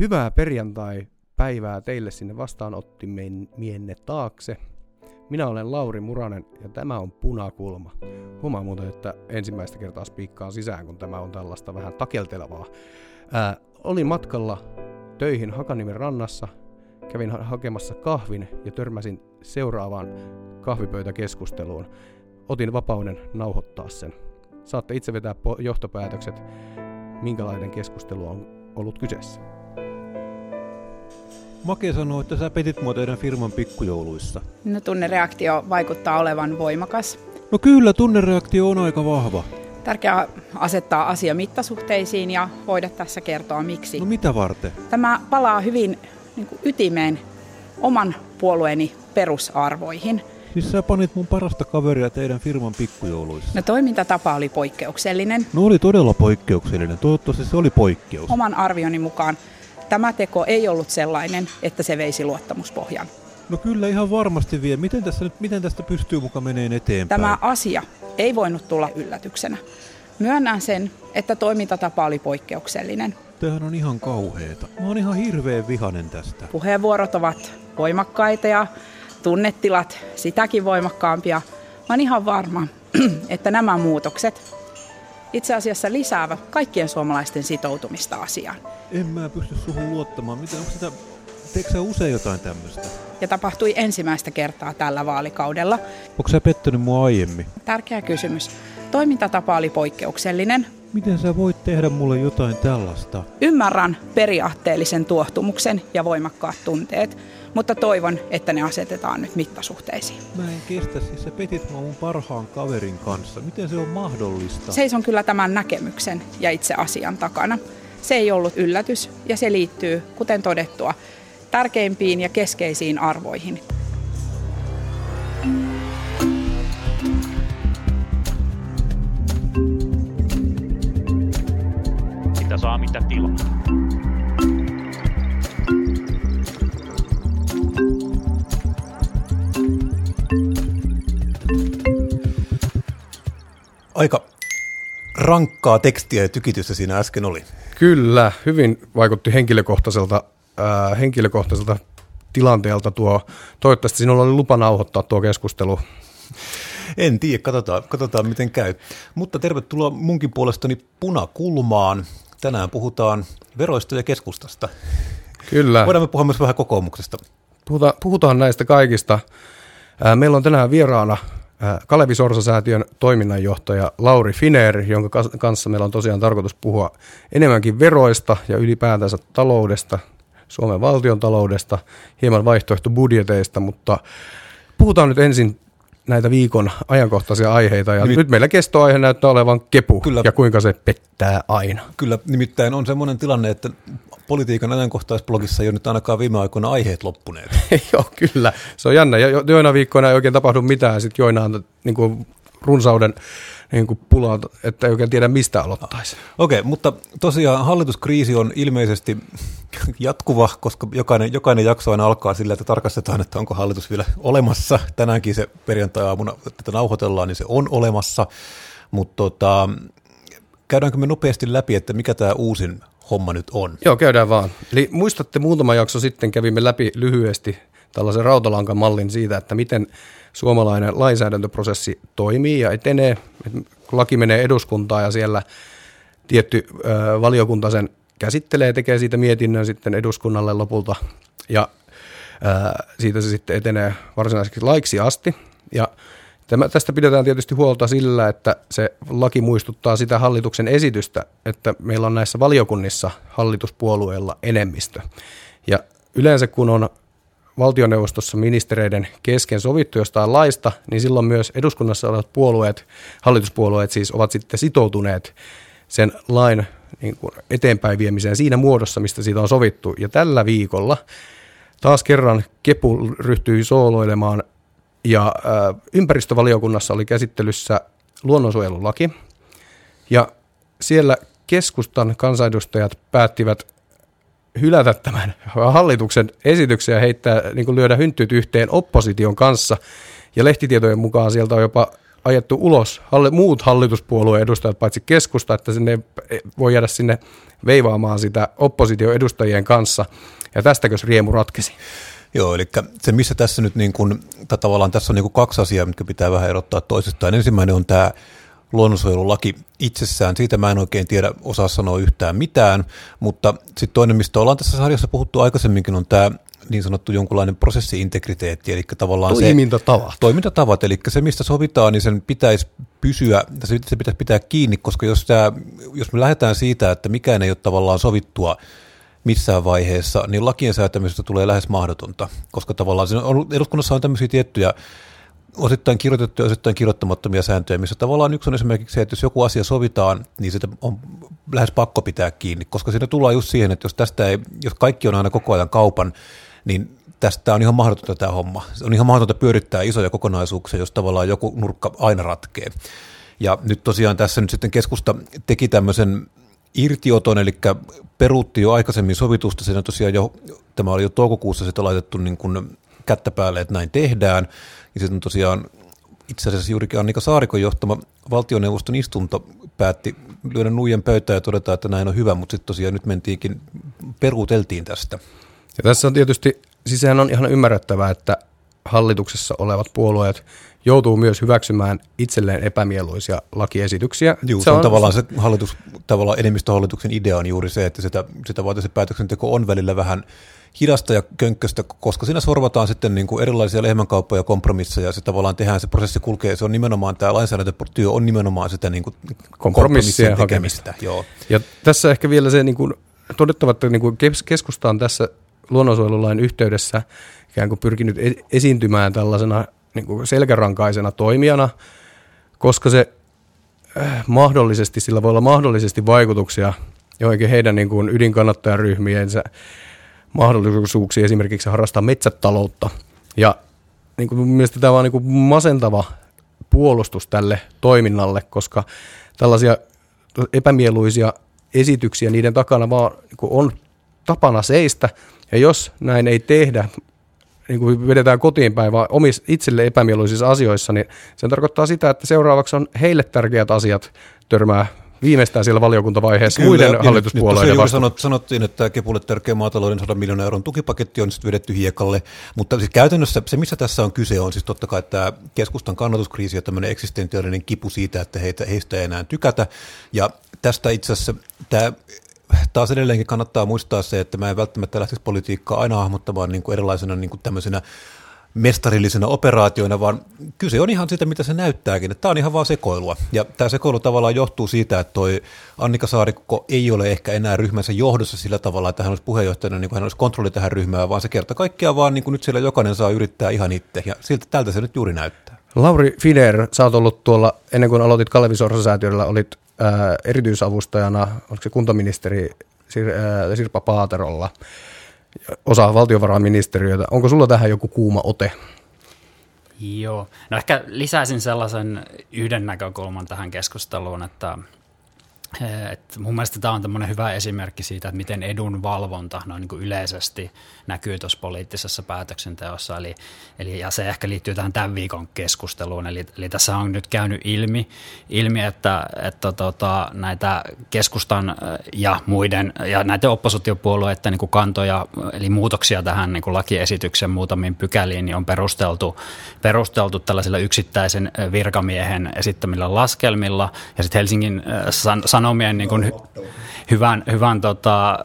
Hyvää perjantai-päivää teille sinne vastaanottimenne taakse. Minä olen Lauri Muranen ja tämä on Punakulma. Huomaa muuten, että ensimmäistä kertaa spiikkaan sisään, kun tämä on tällaista vähän takeltelevaa. Ää, olin matkalla töihin Hakaniemen rannassa, kävin ha- hakemassa kahvin ja törmäsin seuraavaan kahvipöytäkeskusteluun. Otin vapauden nauhoittaa sen. Saatte itse vetää johtopäätökset, minkälainen keskustelu on ollut kyseessä. Make sanoo, että sä petit mua teidän firman pikkujouluissa. No tunnereaktio vaikuttaa olevan voimakas. No kyllä, tunnereaktio on aika vahva. Tärkeää asettaa asia mittasuhteisiin ja voida tässä kertoa miksi. No mitä varten? Tämä palaa hyvin niin kuin ytimeen oman puolueeni perusarvoihin. Siis sä panit mun parasta kaveria teidän firman pikkujouluissa. No toimintatapa oli poikkeuksellinen. No oli todella poikkeuksellinen. Toivottavasti se oli poikkeus. Oman arvioni mukaan tämä teko ei ollut sellainen, että se veisi luottamuspohjan. No kyllä ihan varmasti vie. Miten, tässä nyt, miten tästä pystyy mukaan meneen eteenpäin? Tämä asia ei voinut tulla yllätyksenä. Myönnän sen, että toimintatapa oli poikkeuksellinen. Tämähän on ihan kauheeta. Mä oon ihan hirveän vihanen tästä. Puheenvuorot ovat voimakkaita ja tunnetilat sitäkin voimakkaampia. Mä oon ihan varma, että nämä muutokset itse asiassa lisäävät kaikkien suomalaisten sitoutumista asiaan. En mä pysty suhun luottamaan. Mitä, onko sitä, teekö sä usein jotain tämmöistä? Ja tapahtui ensimmäistä kertaa tällä vaalikaudella. Onko sä pettänyt mua aiemmin? Tärkeä kysymys. Toimintatapa oli poikkeuksellinen. Miten sä voit tehdä mulle jotain tällaista? Ymmärrän periaatteellisen tuohtumuksen ja voimakkaat tunteet, mutta toivon, että ne asetetaan nyt mittasuhteisiin. Mä en kestä, siis sä petit mua mun parhaan kaverin kanssa. Miten se on mahdollista? Seison kyllä tämän näkemyksen ja itse asian takana. Se ei ollut yllätys ja se liittyy, kuten todettua, tärkeimpiin ja keskeisiin arvoihin. Mitä saa mitä tilaa. Aika rankkaa tekstiä ja tykitystä siinä äsken oli. Kyllä, hyvin vaikutti henkilökohtaiselta, ää, henkilökohtaiselta tilanteelta tuo. Toivottavasti sinulla oli lupa nauhoittaa tuo keskustelu. En tiedä, katsotaan, katsotaan miten käy. Mutta tervetuloa munkin puolestani punakulmaan. Tänään puhutaan veroista ja keskustasta. Kyllä, Voidaan me puhua myös vähän kokoomuksesta. Puhuta, puhutaan näistä kaikista. Ää, Meillä on tänään vieraana Kalevi Sorsa-säätiön toiminnanjohtaja Lauri Finer, jonka kanssa meillä on tosiaan tarkoitus puhua enemmänkin veroista ja ylipäätänsä taloudesta, Suomen valtion taloudesta, hieman vaihtoehtobudjeteista, mutta puhutaan nyt ensin näitä viikon ajankohtaisia aiheita. Ja Nimi- nyt meillä kestoaihe näyttää olevan kepu Kyllä. ja kuinka se pettää aina. Kyllä nimittäin on semmoinen tilanne, että politiikan ajankohtaisblogissa ei ole nyt ainakaan viime aikoina aiheet loppuneet. Joo, kyllä. Se on jännä. Jo, jo- joina viikkoina ei oikein tapahdu mitään, sitten joina on niin kuin runsauden niin kuin pulaa, että ei oikein tiedä mistä aloittaisi. Okei, mutta tosiaan hallituskriisi on ilmeisesti jatkuva, koska jokainen, jokainen jakso aina alkaa sillä, että tarkastetaan, että onko hallitus vielä olemassa. Tänäänkin se perjantai-aamuna, että tätä nauhoitellaan, niin se on olemassa. Mutta tota, käydäänkö me nopeasti läpi, että mikä tämä uusin homma nyt on? Joo, käydään vaan. Eli muistatte muutama jakso sitten kävimme läpi lyhyesti tällaisen rautalankan mallin siitä, että miten suomalainen lainsäädäntöprosessi toimii ja etenee. Laki menee eduskuntaan ja siellä tietty valiokunta sen käsittelee, tekee siitä mietinnön sitten eduskunnalle lopulta ja siitä se sitten etenee varsinaiseksi laiksi asti. Ja Tämä, tästä pidetään tietysti huolta sillä, että se laki muistuttaa sitä hallituksen esitystä, että meillä on näissä valiokunnissa hallituspuolueilla enemmistö. Ja yleensä kun on valtioneuvostossa ministereiden kesken sovittu jostain laista, niin silloin myös eduskunnassa olevat puolueet, hallituspuolueet siis, ovat sitten sitoutuneet sen lain niin kuin eteenpäin viemiseen siinä muodossa, mistä siitä on sovittu. Ja tällä viikolla taas kerran Kepu ryhtyi sooloilemaan ja äh, ympäristövaliokunnassa oli käsittelyssä luonnonsuojelulaki. Ja siellä keskustan kansanedustajat päättivät hylätä tämän hallituksen esityksen ja heittää, niin kuin lyödä hynttyyt yhteen opposition kanssa. Ja lehtitietojen mukaan sieltä on jopa ajettu ulos halle, muut hallituspuolueen edustajat, paitsi keskusta, että sinne voi jäädä sinne veivaamaan sitä oppositioedustajien kanssa. Ja tästäkö riemu ratkesi? Joo, eli se missä tässä nyt niin kuin, tavallaan tässä on niin kuin kaksi asiaa, mitkä pitää vähän erottaa toisistaan. Ensimmäinen on tämä luonnonsuojelulaki itsessään, siitä mä en oikein tiedä, osaa sanoa yhtään mitään, mutta sitten toinen, mistä ollaan tässä sarjassa puhuttu aikaisemminkin, on tämä niin sanottu jonkunlainen prosessiintegriteetti, eli tavallaan toimintatavat. Se, toimintatavat, eli se mistä sovitaan, niin sen pitäisi pysyä, se, se pitäisi pitää kiinni, koska jos, tämä, jos me lähdetään siitä, että mikään ei ole tavallaan sovittua missään vaiheessa, niin lakien säätämisestä tulee lähes mahdotonta, koska tavallaan on, eduskunnassa on tämmöisiä tiettyjä osittain kirjoitettuja, osittain kirjoittamattomia sääntöjä, missä tavallaan yksi on esimerkiksi se, että jos joku asia sovitaan, niin sitä on lähes pakko pitää kiinni, koska siinä tullaan just siihen, että jos tästä ei, jos kaikki on aina koko ajan kaupan, niin tästä on ihan mahdotonta tämä homma. On ihan mahdotonta pyörittää isoja kokonaisuuksia, jos tavallaan joku nurkka aina ratkee. Ja nyt tosiaan tässä nyt sitten keskusta teki tämmöisen irtioton, eli peruutti jo aikaisemmin sovitusta, siinä tosiaan jo, tämä oli jo toukokuussa sitten laitettu niin kuin kättä päälle, että näin tehdään, ja sitten tosiaan itse asiassa juurikin Annika Saarikon johtama valtioneuvoston istunto päätti lyödä nuijan pöytään ja todeta, että näin on hyvä, mutta sitten tosiaan nyt mentiinkin, peruuteltiin tästä. Ja tässä on tietysti, siis sehän on ihan ymmärrettävää, että hallituksessa olevat puolueet joutuu myös hyväksymään itselleen epämieluisia lakiesityksiä. Joo, se, on, on tavallaan se hallitus, tavallaan enemmistöhallituksen idea on juuri se, että sitä, sitä varten se päätöksenteko on välillä vähän hidasta ja könkköstä, koska siinä sorvataan sitten niin kuin erilaisia lehmänkauppoja ja kompromisseja, ja se tavallaan tehdään, se prosessi kulkee, se on nimenomaan, tämä lainsäädäntötyö on nimenomaan sitä niin kuin kompromissien tekemistä. Joo. Ja tässä ehkä vielä se niin kuin, todettava, että niin kuin keskusta on tässä luonnonsuojelulain yhteydessä ikään kuin pyrkinyt e-, esiintymään tällaisena niin kuin selkärankaisena toimijana, koska se äh, mahdollisesti, sillä voi olla mahdollisesti vaikutuksia joihinkin heidän niin kuin ydinkannattajaryhmiensä mahdollisuuksia esimerkiksi harrastaa metsätaloutta. Ja niin kuin mielestäni tämä on niin kuin masentava puolustus tälle toiminnalle, koska tällaisia epämieluisia esityksiä niiden takana vaan niin on tapana seistä, ja jos näin ei tehdä, niin kuin vedetään kotiin päin vaan omis, itselle epämieluisissa asioissa, niin se tarkoittaa sitä, että seuraavaksi on heille tärkeät asiat törmää viimeistään siellä valiokuntavaiheessa Kyllä, muiden hallituspuolueiden nyt, sanot, sanottiin, että Kepulle tärkeä maatalouden 100 miljoonaa euron tukipaketti on sitten vedetty hiekalle, mutta siis käytännössä se, missä tässä on kyse, on siis totta kai tämä keskustan kannatuskriisi ja tämmöinen eksistentiaalinen kipu siitä, että heitä, heistä ei enää tykätä, ja tästä itse asiassa tämä taas edelleenkin kannattaa muistaa se, että mä en välttämättä lähtisi politiikkaa aina hahmottamaan niin kuin erilaisena niin kuin tämmöisenä mestarillisena operaatioina, vaan kyse on ihan siitä, mitä se näyttääkin. Tämä on ihan vaan sekoilua. Ja tämä sekoilu tavallaan johtuu siitä, että toi Annika Saarikko ei ole ehkä enää ryhmänsä johdossa sillä tavalla, että hän olisi puheenjohtajana, niin kuin hän olisi kontrolli tähän ryhmään, vaan se kerta kaikkiaan vaan niin kuin nyt siellä jokainen saa yrittää ihan itse. Ja siltä tältä se nyt juuri näyttää. Lauri Fider, sä oot ollut tuolla, ennen kuin aloitit Kalevi Sorsa-säätiöllä, olit ää, erityisavustajana, oliko se kuntaministeri Sir, ää, Sirpa Paaterolla osa valtiovarainministeriötä. Onko sulla tähän joku kuuma ote? Joo. No ehkä lisäisin sellaisen yhden näkökulman tähän keskusteluun, että et mun mielestä tämä on tämmöinen hyvä esimerkki siitä, että miten edunvalvonta noin niin kuin yleisesti näkyy tuossa poliittisessa päätöksenteossa. Eli, eli, ja se ehkä liittyy tähän tämän viikon keskusteluun. Eli, eli tässä on nyt käynyt ilmi, ilmi että, että tota, näitä keskustan ja muiden ja näiden oppositiopuolueiden niin kuin kantoja, eli muutoksia tähän niin kuin lakiesityksen muutamiin pykäliin, niin on perusteltu, perusteltu tällaisilla yksittäisen virkamiehen esittämillä laskelmilla. Ja sitten Helsingin san, Sanomien niin kuin hyvän, hyvän tota,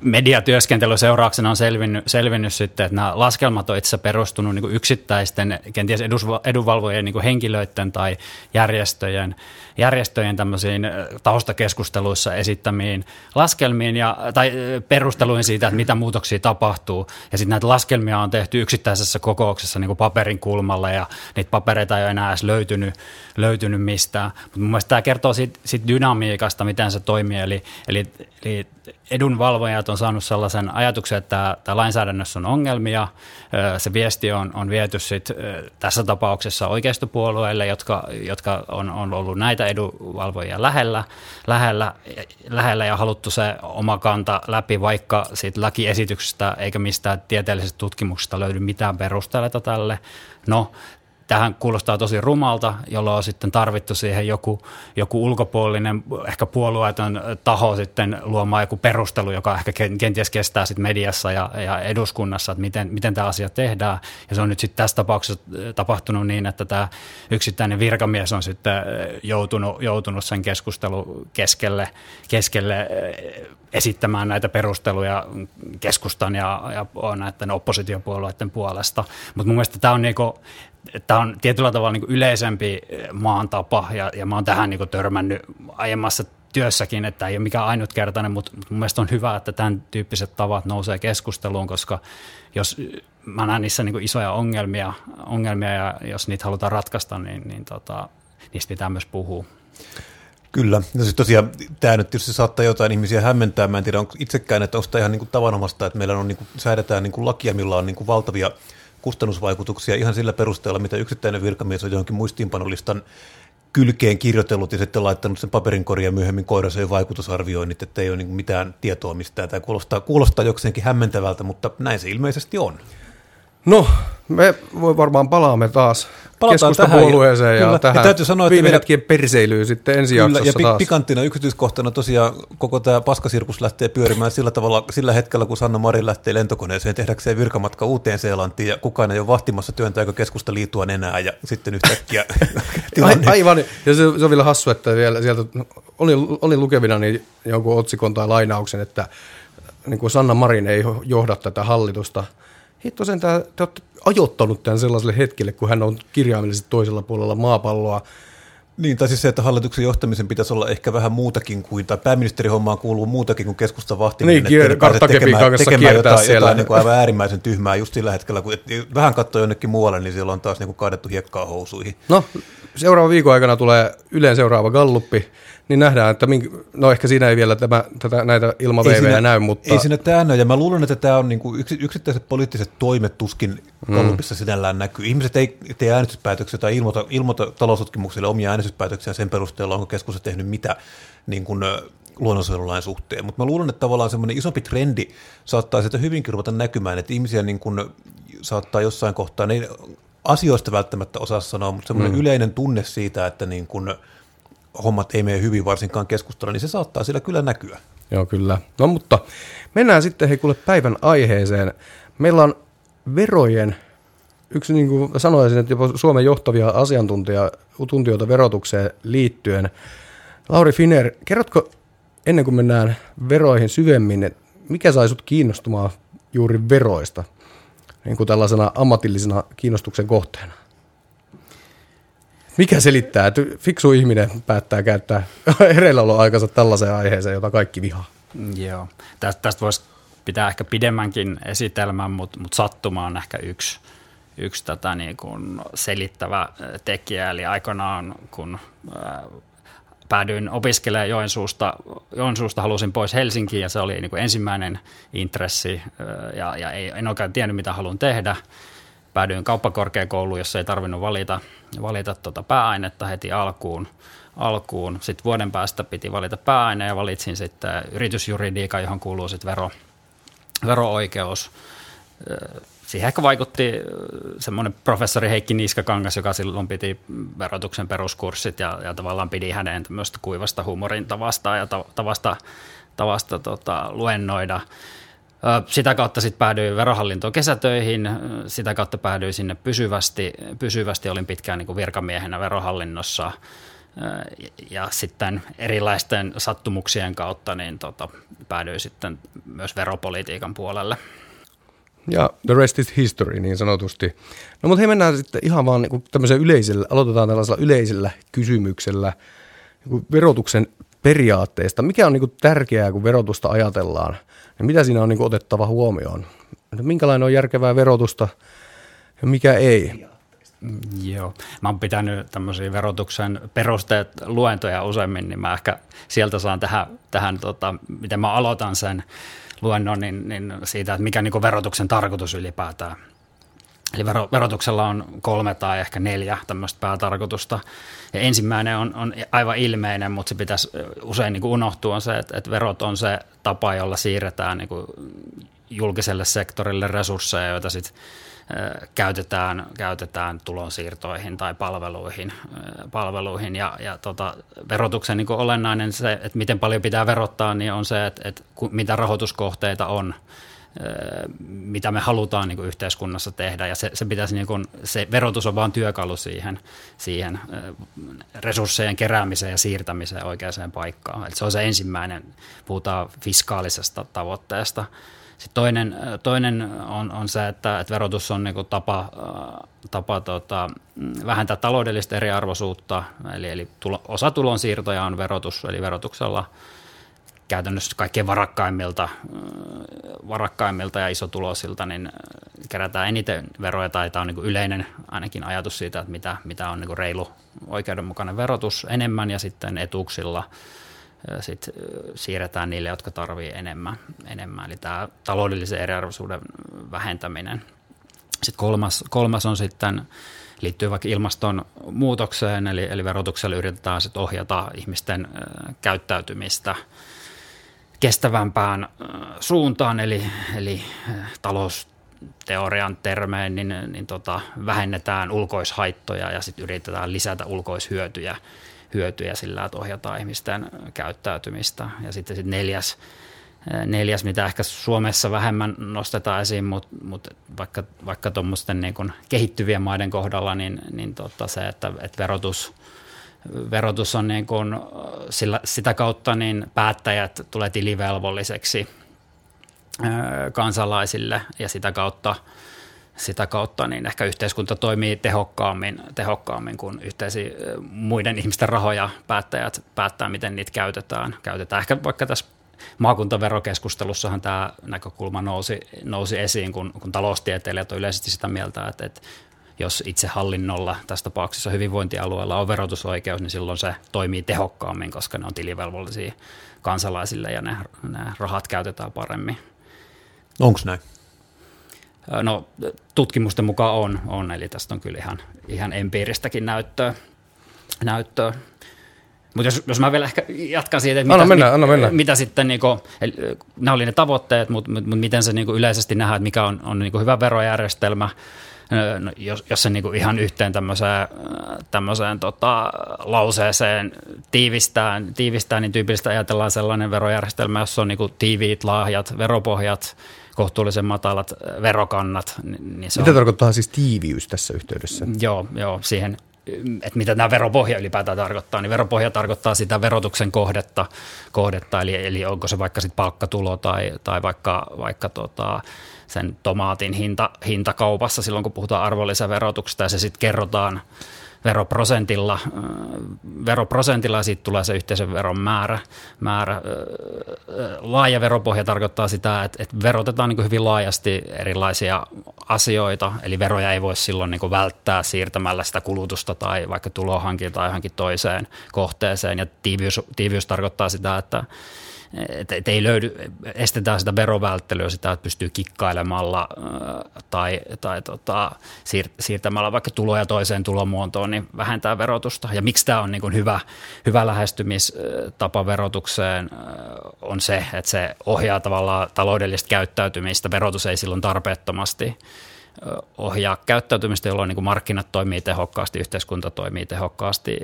mediatyöskentelyn seurauksena on selvinnyt, selvinnyt sitten, että nämä laskelmat on itse perustunut niin yksittäisten kenties edunvalvojien niin henkilöiden tai järjestöjen, järjestöjen tämmöisiin taustakeskusteluissa esittämiin laskelmiin ja, tai perusteluihin siitä, että mitä muutoksia tapahtuu. Ja sitten näitä laskelmia on tehty yksittäisessä kokouksessa niin paperin kulmalla ja niitä papereita ei ole enää edes löytynyt, löytynyt mistään. Mutta mun mielestä tämä kertoo siitä, siitä dynamiikasta, miten se toimii. Eli, eli, eli edunvalvojat on saanut sellaisen ajatuksen, että tämä lainsäädännössä on ongelmia. Se viesti on, on viety sit, tässä tapauksessa oikeistopuolueille, jotka, jotka on, on ollut näitä edunvalvojia lähellä, lähellä, lähellä ja haluttu se oma kanta läpi, vaikka siitä lakiesityksestä eikä mistään tieteellisestä tutkimuksesta löydy mitään perusteita tälle. No, tähän kuulostaa tosi rumalta, jolloin on sitten tarvittu siihen joku, joku ulkopuolinen, ehkä puolueeton taho sitten luomaan joku perustelu, joka ehkä kenties kestää sitten mediassa ja, ja eduskunnassa, että miten, miten tämä asia tehdään. Ja se on nyt sitten tässä tapauksessa tapahtunut niin, että tämä yksittäinen virkamies on sitten joutunut, joutunut sen keskustelun keskelle, keskelle esittämään näitä perusteluja keskustan ja, ja näiden oppositiopuolueiden puolesta. Mutta mun mielestä tämä on, niinku, on tietyllä tavalla niinku yleisempi maan tapa ja, ja mä oon tähän niinku törmännyt aiemmassa työssäkin, että ei ole mikään ainutkertainen, mutta mun mielestä on hyvä, että tämän tyyppiset tavat nousee keskusteluun, koska jos mä näen niissä niin isoja ongelmia, ongelmia ja jos niitä halutaan ratkaista, niin, niin tota, niistä pitää myös puhua. Kyllä. No siis tosiaan tämä nyt tietysti saattaa jotain ihmisiä hämmentää. Mä en tiedä onko itsekään, että onko tämä ihan niin kuin tavanomasta, että meillä on niin kuin, säädetään niin kuin lakia, millä on niin kuin valtavia kustannusvaikutuksia ihan sillä perusteella, mitä yksittäinen virkamies on johonkin muistiinpanolistan kylkeen kirjoitellut ja sitten laittanut sen paperin korjaan myöhemmin koiraseen vaikutusarvioinnit, että ei ole niin mitään tietoa mistään. Tämä kuulostaa, kuulostaa jokseenkin hämmentävältä, mutta näin se ilmeisesti on. No, me voi varmaan palaamme taas keskustapuolueeseen ja, ja tähän täytyy sanoa, että viime hetkien perseilyyn sitten ensi kyllä, ja taas. pikanttina yksityiskohtana tosiaan koko tämä paskasirkus lähtee pyörimään sillä tavalla, sillä hetkellä, kun Sanna Marin lähtee lentokoneeseen tehdäkseen virkamatka Uuteen Seelantiin ja kukaan ei ole vahtimassa työntääkö keskusta liitua enää ja sitten yhtäkkiä tilanne. Aivan, ja se, se on vielä hassu, että vielä sieltä oli, oli lukevina niin jonkun otsikon tai lainauksen, että niin kuin Sanna Marin ei johda tätä hallitusta – hitto sen te olette ajoittanut tämän sellaiselle hetkelle, kun hän on kirjaimellisesti toisella puolella maapalloa. Niin, tai siis se, että hallituksen johtamisen pitäisi olla ehkä vähän muutakin kuin, tai pääministerihommaan kuuluu muutakin kuin keskusta vahtiminen. Niin, kier- tekemään, tekemään jotain, siellä. jotain niin kuin aivan äärimmäisen tyhmää just sillä hetkellä, kun vähän katsoo jonnekin muualle, niin siellä on taas niin kuin kaadettu hiekkaa housuihin. No, seuraavan viikon aikana tulee Yleen seuraava galluppi, niin nähdään, että mink, no ehkä siinä ei vielä tämä, tätä, näitä ilmaveivejä näy, mutta... Ei siinä tämä näy, ja mä luulen, että tämä on niin kuin yks, yksittäiset poliittiset toimet tuskin Kolumbissa mm. sinällään näkyy. Ihmiset ei tee äänestyspäätöksiä tai ilmoita, ilmoita taloustutkimuksille omia äänestyspäätöksiä sen perusteella, onko keskusta tehnyt mitä niin kuin, luonnonsuojelulain suhteen. Mutta mä luulen, että tavallaan semmoinen isompi trendi saattaa sieltä hyvinkin ruveta näkymään, että ihmisiä niin kuin, saattaa jossain kohtaa, ne asioista välttämättä osaa sanoa, mutta semmoinen mm. yleinen tunne siitä, että niin kuin, hommat ei mene hyvin varsinkaan keskustella, niin se saattaa sillä kyllä näkyä. Joo, kyllä. No mutta mennään sitten hei kuule päivän aiheeseen. Meillä on verojen, yksi niin kuin sanoisin, että jopa Suomen johtavia asiantuntijoita verotukseen liittyen. Lauri Finer, kerrotko ennen kuin mennään veroihin syvemmin, että mikä sai sut kiinnostumaan juuri veroista niin kuin tällaisena ammatillisena kiinnostuksen kohteena? Mikä selittää, että fiksu ihminen päättää käyttää aikansa tällaiseen aiheeseen, jota kaikki vihaa? Joo, tästä, tästä voisi pitää ehkä pidemmänkin esitelmän, mutta, mutta sattuma on ehkä yksi, yksi tätä niin kuin selittävä tekijä. Eli aikanaan, kun päädyin opiskelemaan Joensuusta, Joensuusta halusin pois Helsinkiin ja se oli niin kuin ensimmäinen intressi ja, ja ei, en oikein tiennyt, mitä haluan tehdä – päädyin kauppakorkeakouluun, jossa ei tarvinnut valita, valita tuota pääainetta heti alkuun. alkuun. Sitten vuoden päästä piti valita pääaine ja valitsin sitten yritysjuridiikan, johon kuuluu sitten vero, vero-oikeus. Siihen ehkä vaikutti semmoinen professori Heikki Niskakangas, joka silloin piti verotuksen peruskurssit ja, ja tavallaan pidi hänen tämmöistä kuivasta huumorin tavasta ja tavasta, tavasta tota, luennoida. Sitä kautta sitten päädyin verohallintoon kesätöihin, sitä kautta päädyin sinne pysyvästi. Pysyvästi olin pitkään niin kuin virkamiehenä verohallinnossa ja sitten erilaisten sattumuksien kautta niin tota, päädyin sitten myös veropolitiikan puolelle. Ja the rest is history niin sanotusti. No mutta hei mennään sitten ihan vaan niin tämmöisellä yleisellä, aloitetaan tällaisella yleisellä kysymyksellä niin verotuksen periaatteesta. Mikä on niin tärkeää, kun verotusta ajatellaan – ja mitä siinä on niin otettava huomioon? Minkälainen on järkevää verotusta ja mikä ei? Joo. Mä oon pitänyt tämmöisiä verotuksen perusteet luentoja useammin, niin mä ehkä sieltä saan tähän, tähän tota, miten mä aloitan sen luennon, niin, niin siitä, että mikä niin verotuksen tarkoitus ylipäätään. Eli vero, verotuksella on kolme tai ehkä neljä tämmöistä päätarkoitusta. Ja ensimmäinen on, on aivan ilmeinen, mutta se pitäisi usein niin kuin unohtua on se, että, että verot on se tapa, jolla siirretään niin kuin julkiselle sektorille resursseja, joita sitten käytetään, käytetään tulonsiirtoihin tai palveluihin, palveluihin ja, ja tota, verotuksen niin olennainen se, että miten paljon pitää verottaa, niin on se, että, että mitä rahoituskohteita on, mitä me halutaan niin kuin yhteiskunnassa tehdä ja se, se pitäisi niin kuin, se verotus on vain työkalu siihen, siihen resurssejen keräämiseen ja siirtämiseen oikeaan paikkaan. Eli se on se ensimmäinen, puhutaan fiskaalisesta tavoitteesta. Sitten toinen, toinen on, on se, että, että verotus on niin tapa, tapa tota, vähentää taloudellista eriarvoisuutta, eli, eli tulo, osa tulonsiirtoja on verotus, eli verotuksella käytännössä kaikkein varakkaimmilta, varakkaimmilta ja isotuloisilta niin kerätään eniten veroja, tai tämä on niin yleinen ainakin ajatus siitä, että mitä, mitä on niin reilu oikeudenmukainen verotus enemmän, ja sitten etuuksilla – sit siirretään niille, jotka tarvitsevat enemmän, enemmän. Eli tämä taloudellisen eriarvoisuuden vähentäminen. Sitten kolmas, kolmas on sitten, liittyy vaikka ilmastonmuutokseen, eli, eli verotuksella yritetään sitten ohjata ihmisten käyttäytymistä kestävämpään suuntaan, eli, eli talousteorian termein, niin, niin tota, vähennetään ulkoishaittoja ja sitten yritetään lisätä ulkoishyötyjä hyötyjä sillä, että ohjataan ihmisten käyttäytymistä. Ja sitten sit neljäs, neljäs, mitä ehkä Suomessa vähemmän nostetaan esiin, mutta mut vaikka, vaikka tuommoisten niin kehittyvien maiden kohdalla, niin, niin tota se, että, että verotus, verotus on niin kuin, sillä, sitä kautta niin päättäjät tulee tilivelvolliseksi kansalaisille ja sitä kautta – sitä kautta niin ehkä yhteiskunta toimii tehokkaammin, tehokkaammin kuin yhteisi muiden ihmisten rahoja päättäjät päättää, miten niitä käytetään. Käytetään ehkä vaikka tässä maakuntaverokeskustelussahan tämä näkökulma nousi, nousi esiin, kun, kun taloustieteilijät on yleisesti sitä mieltä, että, että jos itse hallinnolla, tässä tapauksessa hyvinvointialueella on verotusoikeus, niin silloin se toimii tehokkaammin, koska ne on tilivelvollisia kansalaisille ja ne, ne rahat käytetään paremmin. Onko näin? No tutkimusten mukaan on, on eli tästä on kyllä ihan, ihan empiiristäkin näyttöä. näyttöä. Mutta jos, jos mä vielä ehkä jatkan siitä, että anna mitä, mennä, anna mennä. mitä sitten, niinku, eli, nämä oli ne tavoitteet, mutta, mutta miten se niinku yleisesti nähdään, että mikä on, on niinku hyvä verojärjestelmä, no, jos, jos se niinku ihan yhteen tämmöiseen, tämmöiseen tota, lauseeseen tiivistää, tiivistää, niin tyypillisesti ajatellaan sellainen verojärjestelmä, jossa on niinku tiiviit lahjat, veropohjat, kohtuullisen matalat verokannat. Niin se mitä on, tarkoittaa siis tiiviys tässä yhteydessä? Joo, joo siihen että mitä tämä veropohja ylipäätään tarkoittaa, niin veropohja tarkoittaa sitä verotuksen kohdetta, kohdetta eli, eli onko se vaikka sitten palkkatulo tai, tai vaikka, vaikka tota, sen tomaatin hinta, hinta kaupassa silloin, kun puhutaan arvonlisäverotuksesta ja se sitten kerrotaan veroprosentilla, veroprosentilla ja siitä tulee se yhteisön veron määrä. määrä. Laaja veropohja tarkoittaa sitä, että, että verotetaan niin hyvin laajasti erilaisia asioita, eli veroja ei voi silloin niin välttää siirtämällä sitä kulutusta tai vaikka tulohankintaa johonkin toiseen kohteeseen, ja tiiviys, tiiviys tarkoittaa sitä, että että et ei löydy, estetään sitä verovälttelyä, sitä, että pystyy kikkailemalla tai, tai tota, siir, siirtämällä vaikka tuloja toiseen tulomuotoon, niin vähentää verotusta. Ja miksi tämä on niin kuin hyvä, hyvä lähestymistapa verotukseen on se, että se ohjaa tavallaan taloudellista käyttäytymistä. Verotus ei silloin tarpeettomasti ohjaa käyttäytymistä, jolloin niin kuin markkinat toimii tehokkaasti, yhteiskunta toimii tehokkaasti.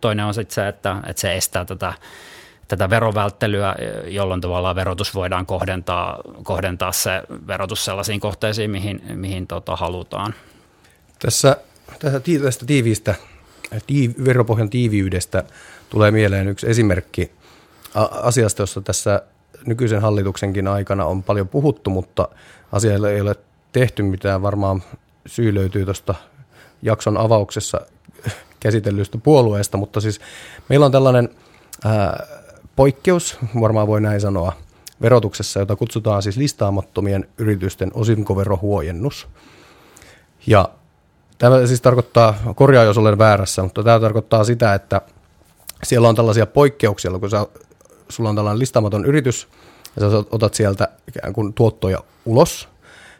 Toinen on sitten se, että, että se estää tätä tätä verovälttelyä, jolloin tavallaan verotus voidaan kohdentaa, kohdentaa se verotus sellaisiin kohteisiin, mihin, mihin tota, halutaan. Tässä, tästä, tästä tiiviistä, tiiv, veropohjan tiiviydestä tulee mieleen yksi esimerkki asiasta, jossa tässä nykyisen hallituksenkin aikana on paljon puhuttu, mutta asialle ei ole tehty mitään. Varmaan syy löytyy tuosta jakson avauksessa käsitellystä puolueesta, mutta siis meillä on tällainen ää, poikkeus, varmaan voi näin sanoa, verotuksessa, jota kutsutaan siis listaamattomien yritysten osinkoverohuojennus. Ja tämä siis tarkoittaa, korjaa jos olen väärässä, mutta tämä tarkoittaa sitä, että siellä on tällaisia poikkeuksia, kun sä, sulla on tällainen listaamaton yritys, ja sä otat sieltä ikään kuin tuottoja ulos,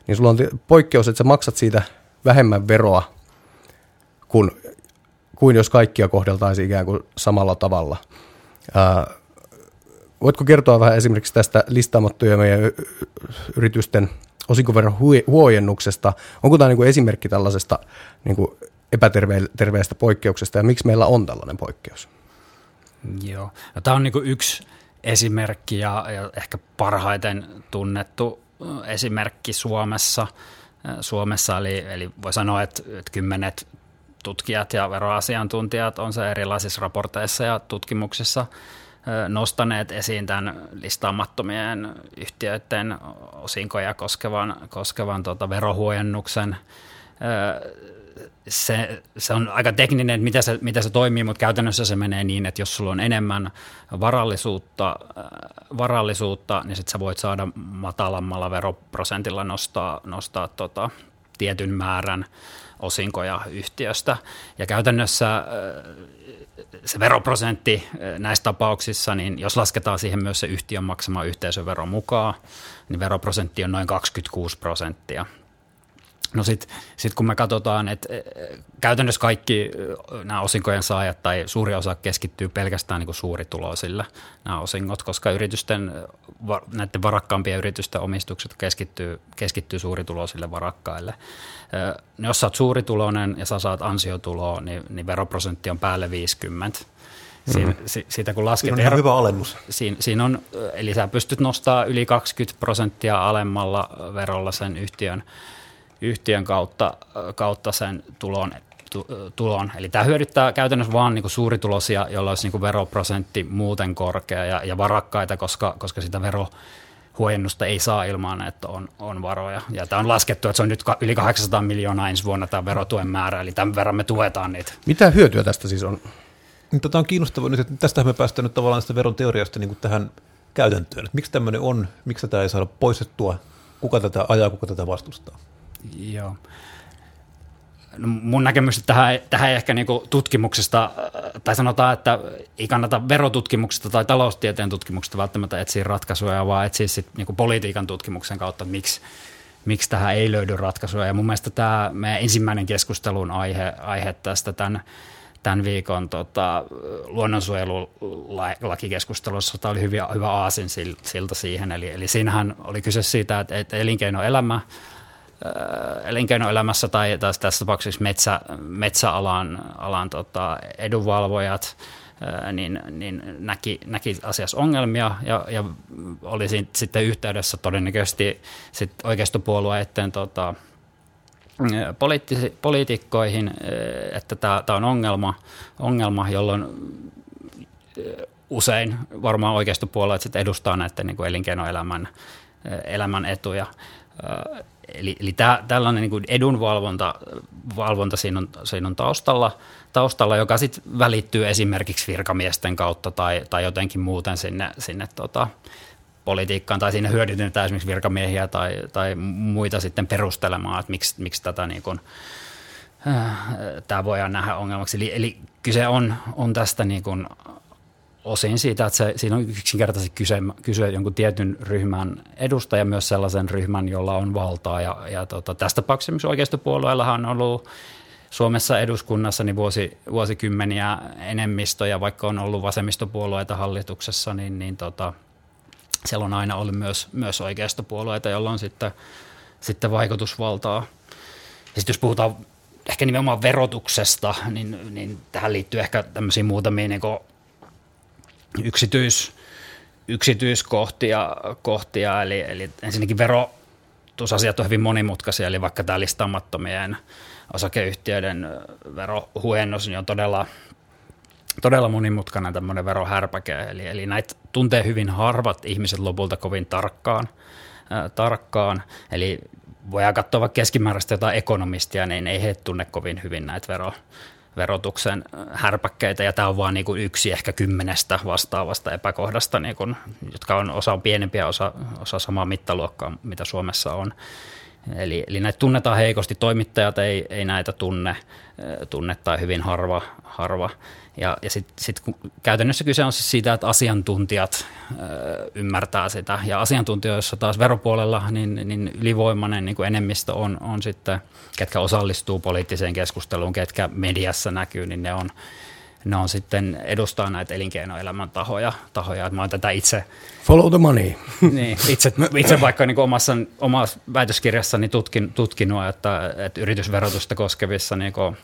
niin sulla on poikkeus, että sä maksat siitä vähemmän veroa kuin, kuin jos kaikkia kohdeltaisiin ikään kuin samalla tavalla voitko kertoa vähän esimerkiksi tästä listaamattujen meidän yritysten osinkoveron huojennuksesta? Onko tämä niin esimerkki tällaisesta niin kuin epäterveestä poikkeuksesta ja miksi meillä on tällainen poikkeus? Joo, no, tämä on niin kuin yksi esimerkki ja, ja ehkä parhaiten tunnettu esimerkki Suomessa. Suomessa eli, eli voi sanoa, että, että kymmenet tutkijat ja veroasiantuntijat on se erilaisissa raporteissa ja tutkimuksissa nostaneet esiin tämän listaamattomien yhtiöiden osinkoja koskevan, koskevan tota verohuojennuksen se, se on aika tekninen, että mitä se, mitä se toimii, mutta käytännössä se menee niin, että jos sulla on enemmän varallisuutta, varallisuutta niin sitten sä voit saada matalammalla veroprosentilla nostaa, nostaa tota, tietyn määrän osinkoja yhtiöstä. Ja käytännössä se veroprosentti äh, näissä tapauksissa, niin jos lasketaan siihen myös se yhtiön maksama yhteisövero mukaan, niin veroprosentti on noin 26 prosenttia. No sitten sit kun me katsotaan, että e, käytännössä kaikki nämä osinkojen saajat tai suuri osa keskittyy pelkästään niin suurituloisille nämä osingot, koska yritysten, näiden varakkaampien yritysten omistukset keskittyy, keskittyy suurituloisille varakkaille. No jos sä oot suurituloinen ja sä saat ansiotuloa, niin, niin veroprosentti on päälle 50. Siin, mm-hmm. si, siitä kun lasket... Siinä on hyvä alennus. Siinä, siinä on, eli sä pystyt nostamaan yli 20 prosenttia alemmalla verolla sen yhtiön yhtiön kautta, kautta sen tulon, tulon. Eli tämä hyödyttää käytännössä vain niin suurituloisia, joilla olisi niin veroprosentti muuten korkea ja, ja varakkaita, koska, koska sitä vero huojennusta ei saa ilman, että on, on varoja. Ja tämä on laskettu, että se on nyt yli 800 miljoonaa ensi vuonna tämä verotuen määrä, eli tämän verran me tuetaan niitä. Mitä hyötyä tästä siis on? Niin, Tätä on kiinnostavaa nyt, että tästä me päästään nyt tavallaan sitä veron teoriasta niin tähän käytäntöön. Että miksi tämmöinen on, miksi tätä ei saada poistettua, kuka tätä ajaa, kuka tätä vastustaa? Joo. No mun näkemys tähän, tähän ei ehkä niinku tutkimuksesta, tai sanotaan, että ei kannata verotutkimuksesta tai taloustieteen tutkimuksesta välttämättä etsiä ratkaisuja, vaan etsiä sit niinku politiikan tutkimuksen kautta, miksi, miksi tähän ei löydy ratkaisuja. Ja mun mielestä tämä meidän ensimmäinen keskustelun aihe, aihe tästä tämän, tämän viikon tota, luonnonsuojelulakikeskustelussa tämä oli hyvä, hyvä aasin siltä siihen. Eli, eli siinähän oli kyse siitä, että, että elinkeinoelämä – elinkeinoelämässä tai tässä tapauksessa metsä, metsäalan alan, tota, edunvalvojat niin, niin näki, näki asiassa ongelmia ja, ja oli sitten yhteydessä todennäköisesti sit oikeistopuolueiden tota, poliitikkoihin, että tämä on ongelma, ongelma, jolloin usein varmaan oikeistopuolueet sit edustaa näiden niin kuin elinkeinoelämän elämän etuja. Eli, eli tää, tällainen niin kuin edunvalvonta valvonta siinä on, siinä on taustalla, taustalla, joka sitten välittyy esimerkiksi virkamiesten kautta tai, tai jotenkin muuten sinne, sinne tota, politiikkaan tai siinä hyödynnetään esimerkiksi virkamiehiä tai, tai muita sitten perustelemaan, että miksi, miksi tätä niin kuin, äh, tämä voidaan nähdä ongelmaksi. Eli, eli kyse on, on tästä niin kuin osin siitä, että se, siinä on yksinkertaisesti kyse, kyse jonkun tietyn ryhmän edustaja, myös sellaisen ryhmän, jolla on valtaa. Ja, ja tota, tästä tapauksessa oikeistopuolueellahan on ollut Suomessa eduskunnassa niin vuosi, vuosikymmeniä enemmistö, ja vaikka on ollut vasemmistopuolueita hallituksessa, niin, niin tota, siellä on aina ollut myös, myös oikeistopuolueita, joilla on sitten, sitten vaikutusvaltaa. Ja sitten jos puhutaan ehkä nimenomaan verotuksesta, niin, niin tähän liittyy ehkä tämmöisiä muutamia niin yksityis, yksityiskohtia, kohtia, eli, eli ensinnäkin verotusasiat on hyvin monimutkaisia, eli vaikka tämä listaamattomien osakeyhtiöiden verohuojennus niin on todella, todella monimutkainen tämmöinen verohärpäke, eli, eli näitä tuntee hyvin harvat ihmiset lopulta kovin tarkkaan, äh, tarkkaan. eli voidaan katsoa vaikka keskimääräistä jotain ekonomistia, niin ei he tunne kovin hyvin näitä vero, verotuksen härpäkkeitä, ja tämä on vain niin yksi ehkä kymmenestä vastaavasta epäkohdasta, niin kuin, jotka on osa on pienempiä, osa, osa samaa mittaluokkaa, mitä Suomessa on. Eli, eli näitä tunnetaan heikosti, toimittajat ei, ei näitä tunne, tunne tai hyvin harva, harva ja, ja sitten sit, käytännössä kyse on siis siitä, että asiantuntijat ö, ymmärtää sitä. Ja asiantuntijoissa taas veropuolella niin, niin ylivoimainen niin kuin enemmistö on, on sitten, ketkä osallistuu poliittiseen keskusteluun, ketkä mediassa näkyy, niin ne on ne on sitten edustaa näitä elinkeinoelämän tahoja. tahoja. Mä oon tätä itse, Follow the money. niin, itse, itse vaikka niin omassa, omassa väitöskirjassani tutkin, tutkinut, että, että yritysverotusta koskevissa niin kuin,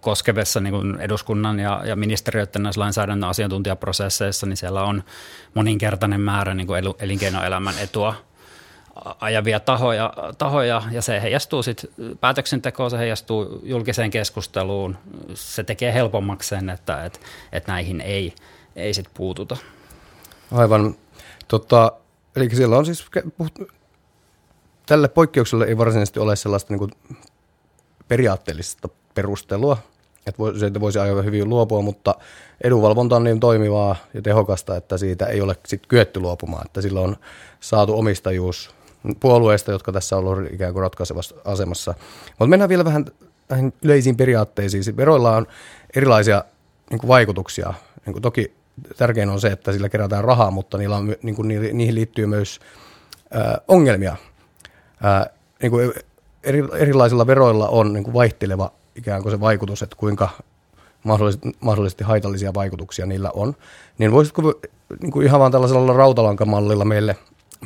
koskevissa niin eduskunnan ja, ja ministeriöiden näissä lainsäädännön asiantuntijaprosesseissa, niin siellä on moninkertainen määrä niin kuin elinkeinoelämän etua ajavia tahoja, tahoja ja se heijastuu sitten päätöksentekoon, se heijastuu julkiseen keskusteluun. Se tekee helpommaksi sen, että, että, että näihin ei, ei sit puututa. Aivan. Tota, eli siellä on siis, tälle poikkeukselle ei varsinaisesti ole sellaista niin kuin periaatteellista perustelua, että voisi aivan hyvin luopua, mutta edunvalvonta on niin toimivaa ja tehokasta, että siitä ei ole sit kyetty luopumaan, että sillä on saatu omistajuus puolueista, jotka tässä on ollut ikään kuin ratkaisevassa asemassa. Mutta mennään vielä vähän näihin yleisiin periaatteisiin. Veroilla on erilaisia niin kuin vaikutuksia. Niin kuin toki tärkein on se, että sillä kerätään rahaa, mutta niillä on, niin kuin, niihin liittyy myös ää, ongelmia. Ää, niin kuin eri, erilaisilla veroilla on niin kuin vaihteleva ikään kuin se vaikutus, että kuinka mahdollisesti, mahdollisesti haitallisia vaikutuksia niillä on. Niin voisitko niin kuin ihan vaan tällaisella rautalankamallilla meille,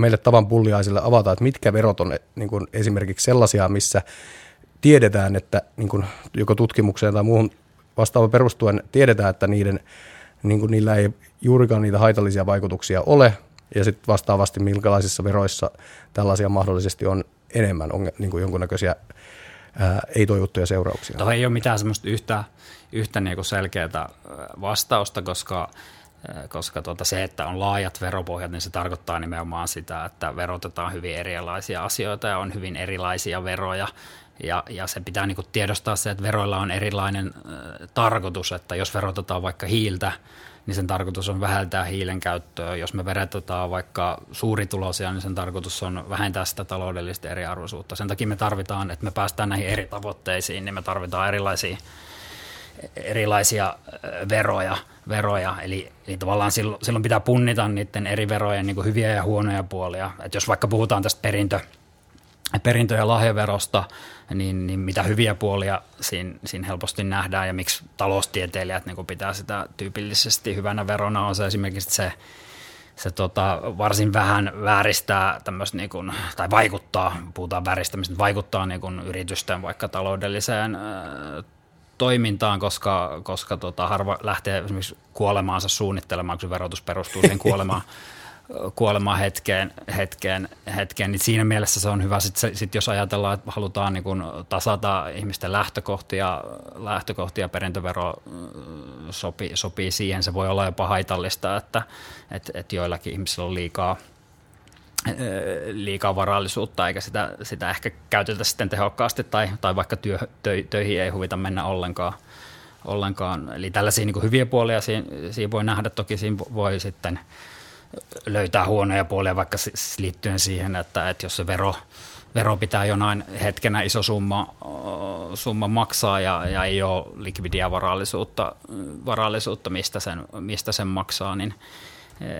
meille tavan pulliaisille avata, että mitkä verot on niin kuin esimerkiksi sellaisia, missä tiedetään, että niin kuin joko tutkimukseen tai muuhun vastaava perustuen tiedetään, että niiden, niin kuin niillä ei juurikaan niitä haitallisia vaikutuksia ole, ja sitten vastaavasti minkälaisissa veroissa tällaisia mahdollisesti on enemmän on, niin kuin jonkunnäköisiä ei-toivottuja seurauksia. Tuohon ei ole mitään semmoista yhtä, yhtä niin selkeää vastausta, koska koska tuota se, että on laajat veropohjat, niin se tarkoittaa nimenomaan sitä, että verotetaan hyvin erilaisia asioita ja on hyvin erilaisia veroja. Ja, ja se pitää niin tiedostaa se, että veroilla on erilainen äh, tarkoitus, että jos verotetaan vaikka hiiltä, niin sen tarkoitus on vähentää hiilen käyttöä. Jos me verotetaan vaikka suurituloisia, niin sen tarkoitus on vähentää sitä taloudellista eriarvoisuutta. Sen takia me tarvitaan, että me päästään näihin eri tavoitteisiin, niin me tarvitaan erilaisia, erilaisia veroja. veroja. Eli, eli tavallaan silloin, silloin pitää punnita niiden eri verojen niin hyviä ja huonoja puolia. Et jos vaikka puhutaan tästä perintö, perintö- ja lahjaverosta, niin, niin mitä hyviä puolia siinä, siinä helposti nähdään ja miksi taloustieteilijät niin pitää sitä tyypillisesti hyvänä verona on se esimerkiksi se, se tota, varsin vähän vääristää tämmöistä, niin kuin, tai vaikuttaa, puhutaan vääristämistä, vaikuttaa niin kuin yritysten vaikka taloudelliseen toimintaan, koska, koska tota, harva lähtee esimerkiksi kuolemaansa suunnittelemaan, kun se verotus perustuu siihen kuolemaan kuolemaan hetkeen, hetkeen, hetkeen, niin siinä mielessä se on hyvä. Sitten sit jos ajatellaan, että halutaan niin kun tasata ihmisten lähtökohtia, lähtökohtia perintövero sopii, sopii siihen, se voi olla jopa haitallista, että et, et joillakin ihmisillä on liikaa, liikaa varallisuutta, eikä sitä, sitä ehkä käytetä sitten tehokkaasti, tai, tai vaikka työ, tö, töihin ei huvita mennä ollenkaan. ollenkaan. Eli tällaisia niin hyviä puolia siinä, siinä voi nähdä, toki siinä voi sitten – löytää huonoja puolia vaikka liittyen siihen, että, että jos se vero, vero pitää jonain hetkenä iso summa, summa maksaa ja, ja ei ole likvidia varallisuutta, varallisuutta mistä, sen, mistä sen maksaa, niin,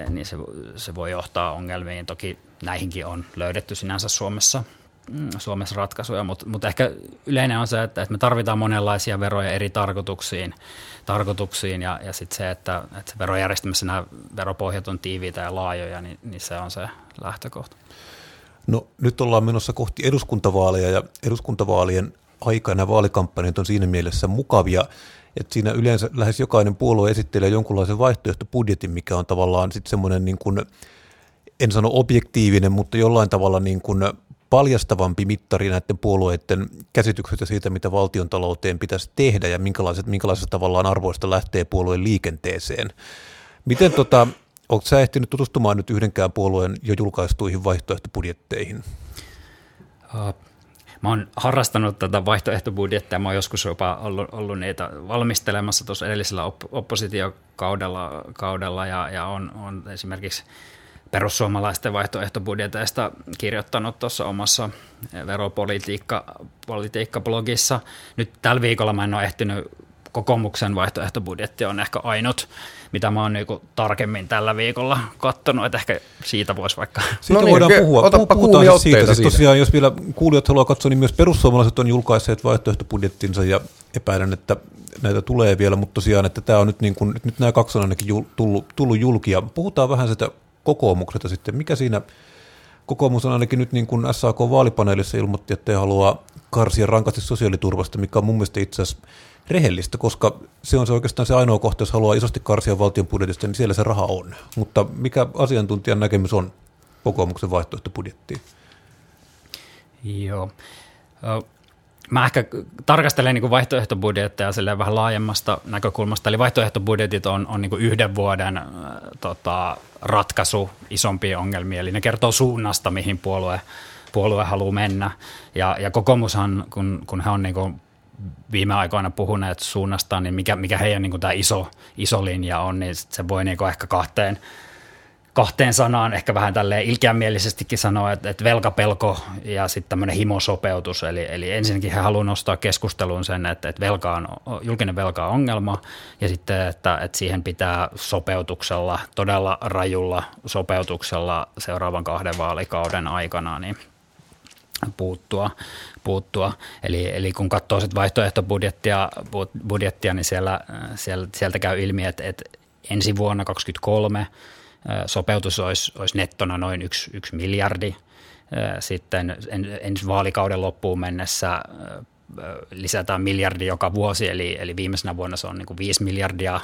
niin se, se voi johtaa ongelmiin. Toki näihinkin on löydetty sinänsä Suomessa, mm, Suomessa ratkaisuja, mutta, mutta ehkä yleinen on se, että, että me tarvitaan monenlaisia veroja eri tarkoituksiin tarkoituksiin ja, ja sitten se, että, että verojärjestelmässä nämä veropohjat on tiiviitä ja laajoja, niin, niin se on se lähtökohta. No nyt ollaan menossa kohti eduskuntavaaleja ja eduskuntavaalien aikana vaalikampanjat on siinä mielessä mukavia, että siinä yleensä lähes jokainen puolue esittelee jonkunlaisen vaihtoehtobudjetin, mikä on tavallaan sitten semmoinen niin kuin, en sano objektiivinen, mutta jollain tavalla niin kuin paljastavampi mittari näiden puolueiden käsityksestä siitä, mitä valtion talouteen pitäisi tehdä ja minkälaiset, minkälaisesta tavallaan arvoista lähtee puolueen liikenteeseen. Miten tota, oletko sä ehtinyt tutustumaan nyt yhdenkään puolueen jo julkaistuihin vaihtoehtobudjetteihin? Uh, mä oon harrastanut tätä vaihtoehtobudjettia, mä oon joskus jopa ollut, ollut niitä valmistelemassa tuossa edellisellä op- oppositiokaudella kaudella ja, ja on, on esimerkiksi perussuomalaisten vaihtoehtobudjeteista kirjoittanut tuossa omassa veropolitiikka-blogissa. Nyt tällä viikolla mä en ole ehtinyt kokoomuksen vaihtoehtobudjetti on ehkä ainut, mitä mä oon niinku tarkemmin tällä viikolla katsonut, että ehkä siitä voisi vaikka... Siitä No niin, voidaan puhua. otappa Puhutaan siis siitä. Siis tosiaan, jos vielä kuulijat haluaa katsoa, niin myös perussuomalaiset on julkaisseet vaihtoehtobudjettinsa ja epäilen, että näitä tulee vielä, mutta tosiaan, että tämä on nyt, niin kuin, nyt nämä kaksi on ainakin jul, tullut, tullut julkia. Puhutaan vähän sitä kokoomuksesta sitten. Mikä siinä kokoomus on ainakin nyt niin kuin SAK-vaalipaneelissa ilmoitti, että he haluaa karsia rankasti sosiaaliturvasta, mikä on mun mielestä itse asiassa rehellistä, koska se on se oikeastaan se ainoa kohta, jos haluaa isosti karsia valtion budjetista, niin siellä se raha on. Mutta mikä asiantuntijan näkemys on kokoomuksen vaihtoehtobudjettiin? Joo. Mä ehkä tarkastelen niin vaihtoehtobudjetteja vähän laajemmasta näkökulmasta. Eli vaihtoehtobudjetit on, on niin yhden vuoden tota, ratkaisu isompiin ongelmiin. Eli ne kertoo suunnasta, mihin puolue, puolue haluaa mennä. Ja, ja kokoomushan, kun, kun he on niin viime aikoina puhuneet suunnasta, niin mikä, mikä heidän niin tämä iso, iso linja on, niin se voi niin ehkä kahteen, kahteen sanaan ehkä vähän tälleen ilkeämielisestikin sanoa, että, että velkapelko ja sitten tämmöinen himosopeutus. Eli, eli ensinnäkin he haluavat nostaa keskusteluun sen, että, että velka on, julkinen velka on ongelma ja sitten, että, että siihen pitää sopeutuksella, todella rajulla sopeutuksella seuraavan kahden vaalikauden aikana niin puuttua. puuttua. Eli, eli kun katsoo sit vaihtoehtobudjettia, budjettia, niin siellä, siellä, sieltä käy ilmi, että, että ensi vuonna 2023 sopeutus olisi, olisi nettona noin yksi, yksi miljardi. Sitten ensi vaalikauden loppuun mennessä lisätään miljardi joka vuosi, eli, eli viimeisenä vuonna se on niin kuin 5 miljardia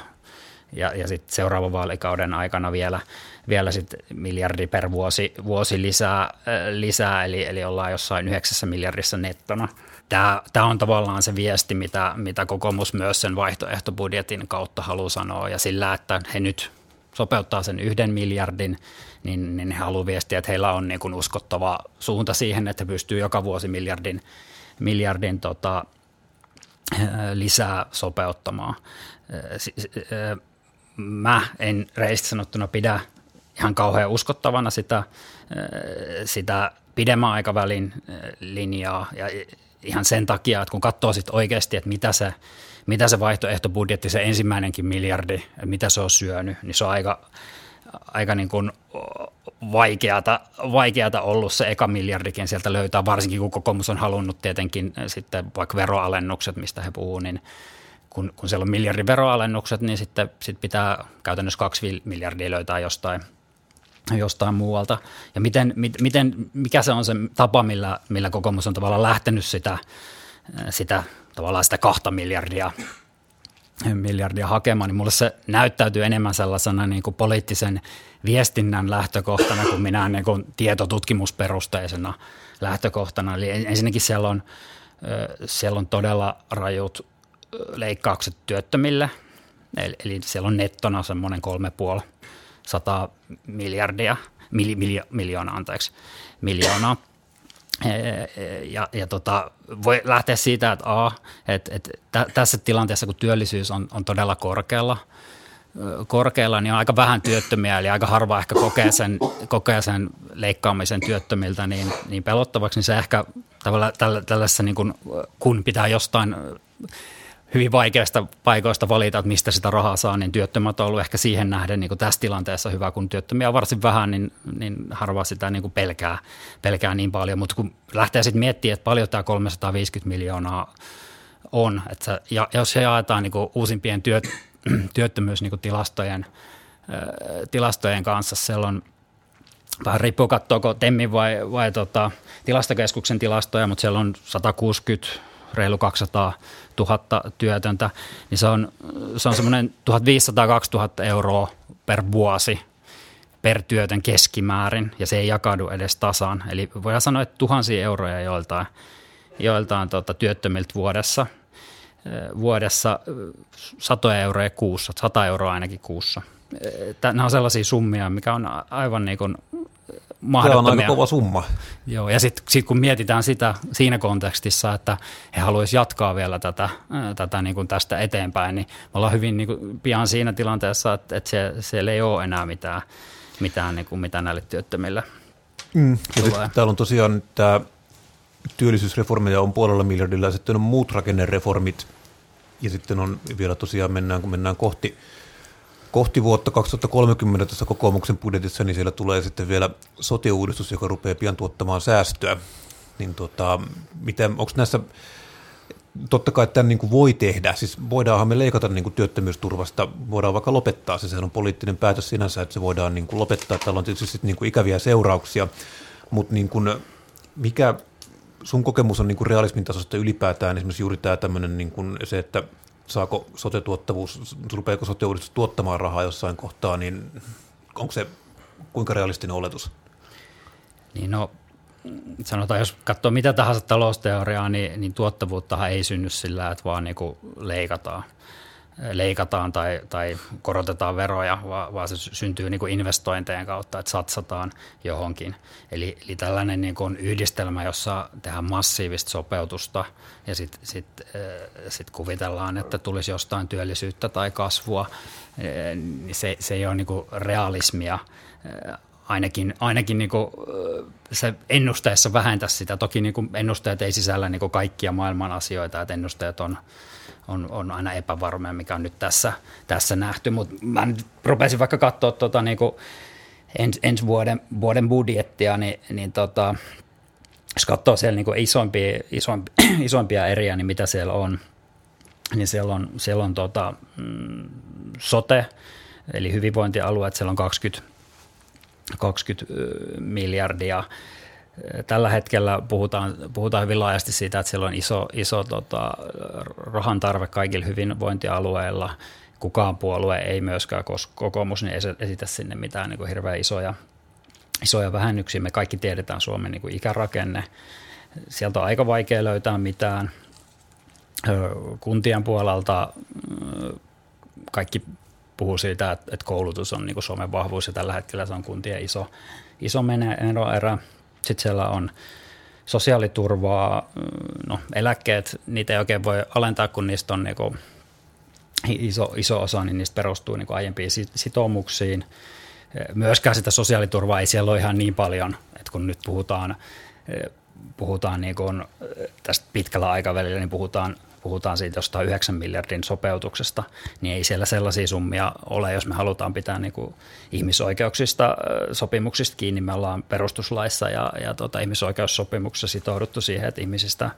ja, ja sitten seuraavan vaalikauden aikana vielä, vielä sit miljardi per vuosi, vuosi lisää, lisää eli, eli ollaan jossain yhdeksässä miljardissa nettona. Tämä, on tavallaan se viesti, mitä, mitä kokoomus myös sen vaihtoehtobudjetin kautta haluaa sanoa, ja sillä, että he nyt sopeuttaa sen yhden miljardin, niin, niin he haluavat viestiä, että heillä on niin kuin uskottava suunta siihen, että he pystyy joka vuosi miljardin, miljardin tota, lisää sopeuttamaan. Mä en reistä sanottuna pidä ihan kauhean uskottavana sitä, sitä pidemmän aikavälin linjaa. Ja ihan sen takia, että kun katsoo sitten oikeasti, että mitä se, mitä se vaihtoehtobudjetti, se ensimmäinenkin miljardi, mitä se on syönyt, niin se on aika, aika niin kuin vaikeata, vaikeata ollut se eka miljardikin sieltä löytää, varsinkin kun kokoomus on halunnut tietenkin sitten vaikka veroalennukset, mistä he puhuu, niin kun, kun siellä on miljardin veroalennukset, niin sitten sit pitää käytännössä kaksi miljardia löytää jostain, jostain muualta. Ja miten, miten, mikä se on se tapa, millä, millä kokoomus on tavallaan lähtenyt sitä, sitä tavallaan sitä kahta miljardia, miljardia hakemaan, niin mulle se näyttäytyy enemmän sellaisena niin kuin poliittisen viestinnän lähtökohtana kuin minä niin kuin tietotutkimusperusteisena lähtökohtana. Eli ensinnäkin siellä on, siellä on todella rajut leikkaukset työttömille, eli, eli siellä on nettona semmoinen kolme puoli sata miljardia, mili, miljo, miljoonaa, anteeksi, miljoonaa. Ja, ja tota, voi lähteä siitä, että A, että, että tä, tässä tilanteessa, kun työllisyys on, on todella korkealla, korkealla, niin on aika vähän työttömiä, eli aika harva ehkä kokee sen, kokee sen leikkaamisen työttömiltä niin, niin pelottavaksi, niin se ehkä tavallaan tällaisessa, niin kun pitää jostain hyvin vaikeasta paikoista valita, että mistä sitä rahaa saa, niin työttömät on ollut ehkä siihen nähden niin kuin tässä tilanteessa hyvä, kun työttömiä on varsin vähän, niin, niin harva sitä niin kuin pelkää, pelkää niin paljon. Mutta kun lähtee sitten miettimään, että paljon tämä 350 miljoonaa on, että se, ja jos se jaetaan niin kuin uusimpien työt, työttömyystilastojen tilastojen kanssa, siellä on vähän riippuu katsoako Temmin vai, vai tota, tilastokeskuksen tilastoja, mutta siellä on 160 reilu 200 000 työtöntä, niin se on, se on semmoinen 1500-2000 euroa per vuosi per työtön keskimäärin, ja se ei jakaudu edes tasan. Eli voidaan sanoa, että tuhansia euroja joiltain, joiltain tota, työttömiltä vuodessa, vuodessa satoja euroja kuussa, sata euroa ainakin kuussa. Nämä on sellaisia summia, mikä on aivan niin kuin mahdottomia. Tämä on aika kova summa. Joo, ja sitten sit kun mietitään sitä siinä kontekstissa, että he haluaisivat jatkaa vielä tätä, tätä niin kuin tästä eteenpäin, niin me ollaan hyvin niin kuin pian siinä tilanteessa, että, että se, siellä ei ole enää mitään, mitään niin kuin mitä näille työttömille mm. ja sitten täällä on tosiaan tämä työllisyysreformeja on puolella miljardilla ja sitten on muut rakennereformit Ja sitten on vielä tosiaan mennään, kun mennään kohti, kohti vuotta 2030 tässä kokoomuksen budjetissa, niin siellä tulee sitten vielä sote-uudistus, joka rupeaa pian tuottamaan säästöä. Niin tota, miten, onko näissä, totta kai tämän niin kuin voi tehdä, siis voidaanhan me leikata niin kuin työttömyysturvasta, voidaan vaikka lopettaa. Se, sehän on poliittinen päätös sinänsä, että se voidaan niin kuin lopettaa, tällä on tietysti niin kuin ikäviä seurauksia, mutta niin kuin, mikä sun kokemus on niin kuin realismin tasosta ylipäätään, esimerkiksi juuri tämä tämmöinen niin kuin se, että saako sote-tuottavuus, rupeako sote tuottamaan rahaa jossain kohtaa, niin onko se kuinka realistinen oletus? Niin no, sanotaan, jos katsoo mitä tahansa talousteoriaa, niin, niin tuottavuuttahan ei synny sillä, että vaan niin leikataan leikataan tai, tai korotetaan veroja, vaan, se syntyy niin kuin investointejen kautta, että satsataan johonkin. Eli, eli tällainen niin kuin yhdistelmä, jossa tehdään massiivista sopeutusta ja sitten sit, äh, sit kuvitellaan, että tulisi jostain työllisyyttä tai kasvua, niin se, se ei ole niin kuin realismia äh, ainakin, ainakin niin kuin se ennusteessa vähentäisi sitä. Toki niin kuin ennusteet ei sisällä niin kuin kaikkia maailman asioita, että ennusteet on, on, on aina epävarmoja, mikä on nyt tässä, tässä nähty. Mutta mä nyt rupesin vaikka katsoa tuota, niin kuin ens, ensi vuoden, vuoden budjettia, niin, niin tota, jos katsoo siellä niin isompia, isompia, isompia eriä, niin mitä siellä on, niin siellä on, siellä on tota, mm, sote, eli hyvinvointialueet, siellä on 20 20 miljardia. Tällä hetkellä puhutaan, puhutaan hyvin laajasti siitä, että siellä on iso, iso tota, rahan tarve kaikilla hyvinvointialueilla. Kukaan puolue ei myöskään, koska kokoomus niin esitä sinne mitään niin kuin hirveän isoja, isoja vähennyksiä. Me kaikki tiedetään Suomen niin kuin ikärakenne. Sieltä on aika vaikea löytää mitään. Kuntien puolelta kaikki puhuu siitä, että, koulutus on niin Suomen vahvuus ja tällä hetkellä se on kuntien iso, iso erä. Sitten siellä on sosiaaliturvaa, no eläkkeet, niitä ei oikein voi alentaa, kun niistä on niin iso, iso osa, niin niistä perustuu niin aiempiin sitoumuksiin. Myöskään sitä sosiaaliturvaa ei siellä ole ihan niin paljon, että kun nyt puhutaan, puhutaan niin kuin tästä pitkällä aikavälillä, niin puhutaan puhutaan siitä jostain 9 miljardin sopeutuksesta, niin ei siellä sellaisia summia ole, jos me halutaan pitää niin kuin ihmisoikeuksista sopimuksista kiinni. Me ollaan perustuslaissa ja, ja tota, ihmisoikeussopimuksessa sitouduttu siihen, että ihmisistä,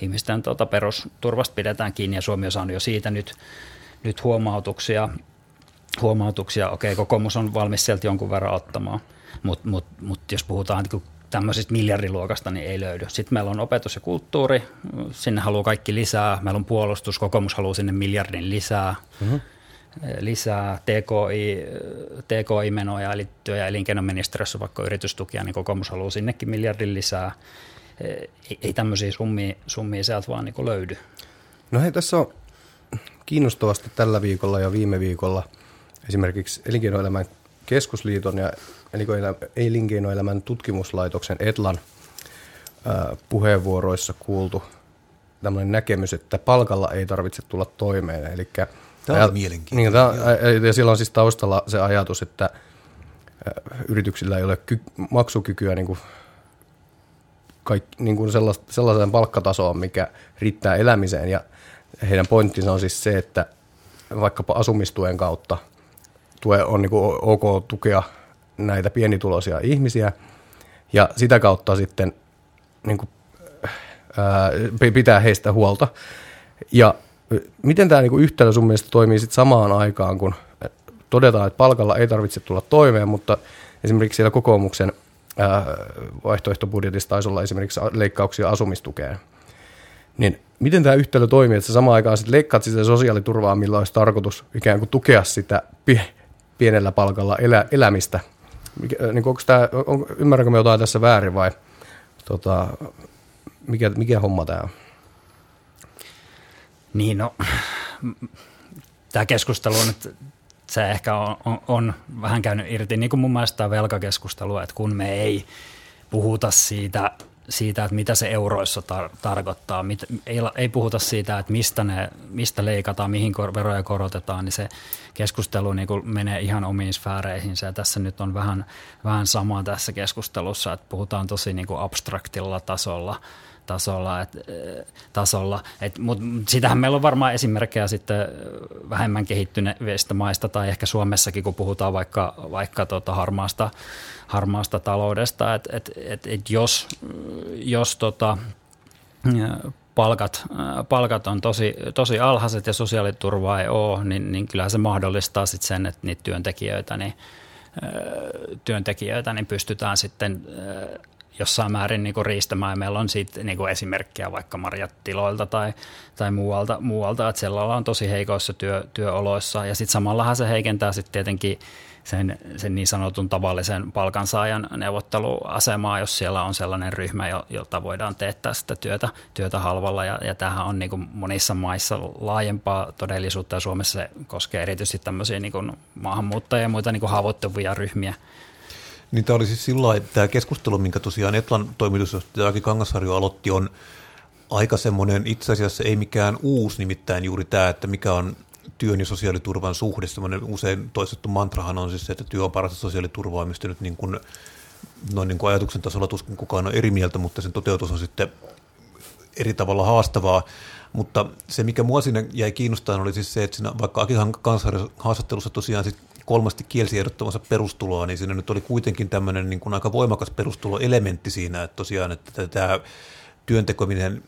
ihmisten tota, perusturvasta pidetään kiinni ja Suomi on saanut jo siitä nyt, nyt huomautuksia. huomautuksia. Okei, kokoomus on valmis sieltä jonkun verran ottamaan, mutta mut, mut jos puhutaan niin tämmöisestä miljardiluokasta niin ei löydy. Sitten meillä on opetus ja kulttuuri, sinne haluaa kaikki lisää. Meillä on puolustus, kokoomus haluaa sinne miljardin lisää. Mm-hmm. Lisää TKI, TKI-menoja, eli työ- ja elinkeinoministeriössä vaikka yritystukia, niin kokoomus haluaa sinnekin miljardin lisää. Ei, ei tämmöisiä summia, summia sieltä vaan niin löydy. No hei, tässä on kiinnostavasti tällä viikolla ja viime viikolla esimerkiksi elinkeinoelämän keskusliiton ja elinkeinoelämän tutkimuslaitoksen Etlan puheenvuoroissa kuultu tämmöinen näkemys, että palkalla ei tarvitse tulla toimeen. Eli Tämä on mielenkiintoinen. Niin, ja silloin siis taustalla se ajatus, että yrityksillä ei ole ky- maksukykyä niin kuin kaikki, niin kuin sellaiseen palkkatasoon, mikä riittää elämiseen. Ja heidän pointtinsa on siis se, että vaikkapa asumistuen kautta tue on niin kuin ok tukea näitä pienituloisia ihmisiä ja sitä kautta sitten niin kuin, ää, pitää heistä huolta. Ja miten tämä niin yhtälö sun mielestä toimii sitten samaan aikaan, kun todetaan, että palkalla ei tarvitse tulla toimeen, mutta esimerkiksi siellä kokoomuksen ää, vaihtoehtobudjetissa taisi olla esimerkiksi leikkauksia asumistukeen. Niin miten tämä yhtälö toimii, että sä samaan aikaan sitten leikkaat sitä sosiaaliturvaa, millä olisi tarkoitus ikään kuin tukea sitä pienellä palkalla elä, elämistä – mikä, äh, niin onko tämä, on, ymmärränkö me jotain tässä väärin vai tota, mikä, mikä homma tämä on? Niin no, tämä keskustelu on nyt, se ehkä on, on, on vähän käynyt irti, niin kuin mun mielestä tämä velkakeskustelu, että kun me ei puhuta siitä siitä, että mitä se euroissa tar- tarkoittaa. Mit, ei, ei puhuta siitä, että mistä, ne, mistä leikataan, mihin kor- veroja korotetaan, niin se keskustelu niin kuin menee ihan omiin sfääreihin. Ja tässä nyt on vähän, vähän sama tässä keskustelussa, että puhutaan tosi niin kuin abstraktilla tasolla, tasolla. Et, tasolla. Et, mut sitähän meillä on varmaan esimerkkejä sitten vähemmän kehittyneistä maista tai ehkä Suomessakin, kun puhutaan vaikka, vaikka tota harmaasta, harmaasta taloudesta, että et, et, et jos, jos tota, palkat, palkat on tosi, tosi alhaiset ja sosiaaliturvaa ei ole, niin, niin kyllähän se mahdollistaa sitten sen, että niitä työntekijöitä, niin, työntekijöitä niin pystytään sitten jossain määrin niin riistämään. Meillä on siitä niin kuin esimerkkejä vaikka marjatiloilta tai, tai muualta, muualta, että siellä ollaan tosi heikoissa työ, työoloissa. Ja sitten samallahan se heikentää sitten tietenkin sen, sen niin sanotun tavallisen palkansaajan neuvotteluasemaa, jos siellä on sellainen ryhmä, jolta voidaan teettää sitä työtä, työtä halvalla. Ja, ja tämähän on niin kuin monissa maissa laajempaa todellisuutta ja Suomessa se koskee erityisesti tämmöisiä niin kuin maahanmuuttajia ja muita niin kuin haavoittuvia ryhmiä. Niin tämä oli siis sillä että tämä keskustelu, minkä tosiaan Etlan toimitusjohtaja Aki Kangasharju aloitti, on aika semmoinen itse asiassa ei mikään uusi, nimittäin juuri tämä, että mikä on työn ja sosiaaliturvan suhde. Semmoinen usein toistettu mantrahan on siis se, että työ on parasta sosiaaliturvaa, mistä nyt niin kuin, noin niin kuin ajatuksen tasolla tuskin kukaan on eri mieltä, mutta sen toteutus on sitten eri tavalla haastavaa. Mutta se, mikä mua siinä jäi kiinnostamaan, oli siis se, että siinä, vaikka Akihan kanssa haastattelussa tosiaan sit kolmasti kielsi ehdottomansa perustuloa, niin siinä nyt oli kuitenkin tämmöinen niin kuin aika voimakas perustuloelementti siinä, että tosiaan, että tämä työntekominen